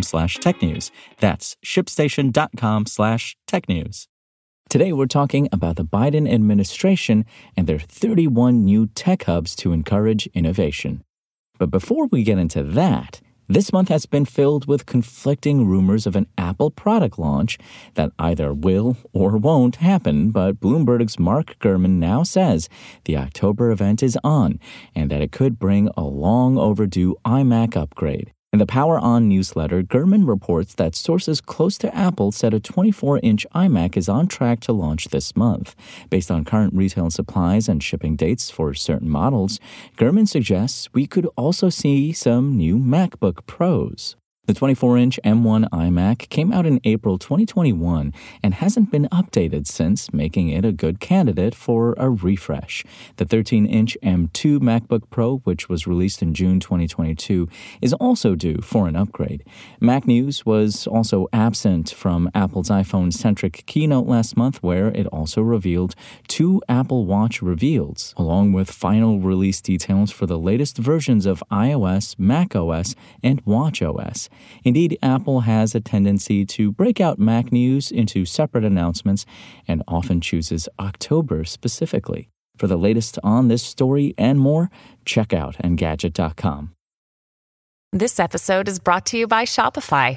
slash technews. That's shipstation.com slash technews. Today, we're talking about the Biden administration and their 31 new tech hubs to encourage innovation. But before we get into that, this month has been filled with conflicting rumors of an Apple product launch that either will or won't happen, but Bloomberg's Mark Gurman now says the October event is on and that it could bring a long overdue iMac upgrade. In the Power On newsletter, Gurman reports that sources close to Apple said a 24 inch iMac is on track to launch this month. Based on current retail supplies and shipping dates for certain models, Gurman suggests we could also see some new MacBook Pros. The 24 inch M1 iMac came out in April 2021 and hasn't been updated since, making it a good candidate for a refresh. The 13 inch M2 MacBook Pro, which was released in June 2022, is also due for an upgrade. Mac News was also absent from Apple's iPhone centric keynote last month, where it also revealed two Apple Watch reveals, along with final release details for the latest versions of iOS, macOS, and watchOS. Indeed, Apple has a tendency to break out Mac news into separate announcements and often chooses October specifically. For the latest on this story and more, check out Engadget.com. This episode is brought to you by Shopify.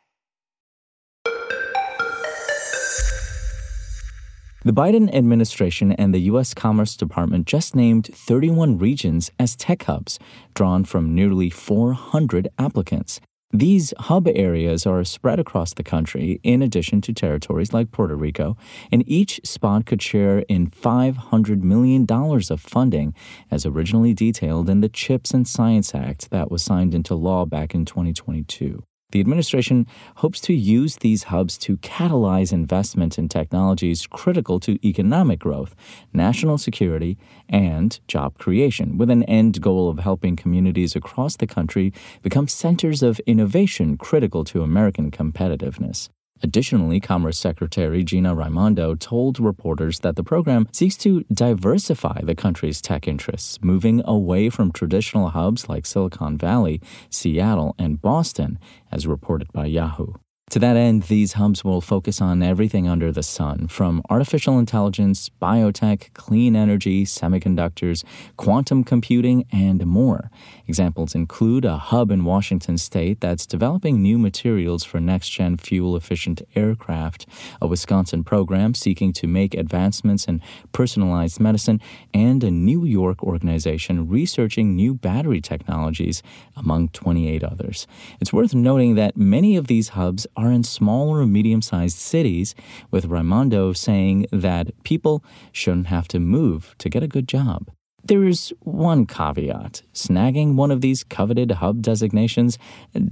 The Biden administration and the U.S. Commerce Department just named 31 regions as tech hubs, drawn from nearly 400 applicants. These hub areas are spread across the country, in addition to territories like Puerto Rico, and each spot could share in $500 million of funding, as originally detailed in the CHIPS and Science Act that was signed into law back in 2022. The administration hopes to use these hubs to catalyze investment in technologies critical to economic growth, national security, and job creation, with an end goal of helping communities across the country become centers of innovation critical to American competitiveness. Additionally, Commerce Secretary Gina Raimondo told reporters that the program seeks to diversify the country's tech interests, moving away from traditional hubs like Silicon Valley, Seattle, and Boston, as reported by Yahoo. To that end, these hubs will focus on everything under the sun, from artificial intelligence, biotech, clean energy, semiconductors, quantum computing, and more. Examples include a hub in Washington state that's developing new materials for next gen fuel efficient aircraft, a Wisconsin program seeking to make advancements in personalized medicine, and a New York organization researching new battery technologies, among 28 others. It's worth noting that many of these hubs are in small or medium sized cities, with Raimondo saying that people shouldn't have to move to get a good job. There is one caveat. Snagging one of these coveted hub designations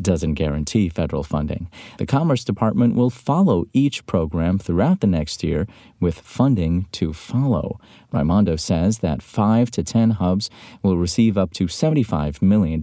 doesn't guarantee federal funding. The Commerce Department will follow each program throughout the next year with funding to follow. Raimondo says that 5 to 10 hubs will receive up to $75 million.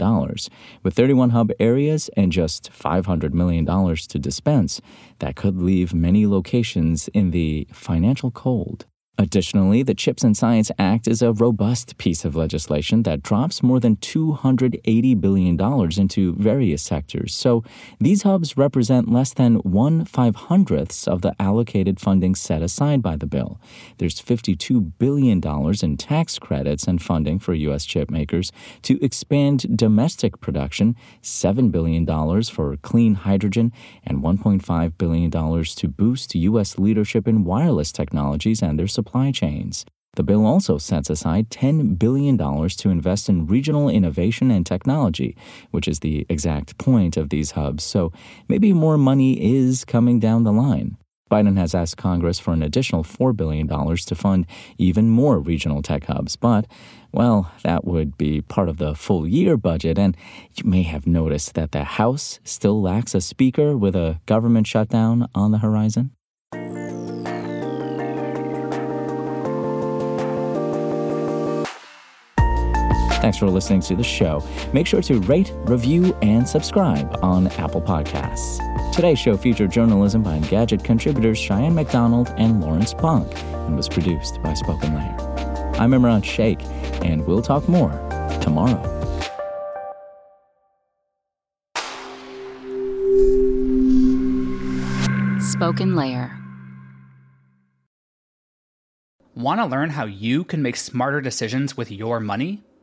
With 31 hub areas and just $500 million to dispense, that could leave many locations in the financial cold. Additionally, the CHIPS and Science Act is a robust piece of legislation that drops more than $280 billion into various sectors. So these hubs represent less than one five hundredths of the allocated funding set aside by the bill. There's $52 billion in tax credits and funding for U.S. chip makers to expand domestic production, $7 billion for clean hydrogen, and $1.5 billion to boost U.S. leadership in wireless technologies and their supply supply chains. The bill also sets aside $10 billion to invest in regional innovation and technology, which is the exact point of these hubs, so maybe more money is coming down the line. Biden has asked Congress for an additional $4 billion to fund even more regional tech hubs, but, well, that would be part of the full year budget, and you may have noticed that the House still lacks a speaker with a government shutdown on the horizon. Thanks for listening to the show. Make sure to rate, review, and subscribe on Apple Podcasts. Today's show featured journalism by Engadget contributors Cheyenne MacDonald and Lawrence Bonk and was produced by SpokenLayer. I'm Imran Sheikh, and we'll talk more tomorrow. SpokenLayer. Want to learn how you can make smarter decisions with your money?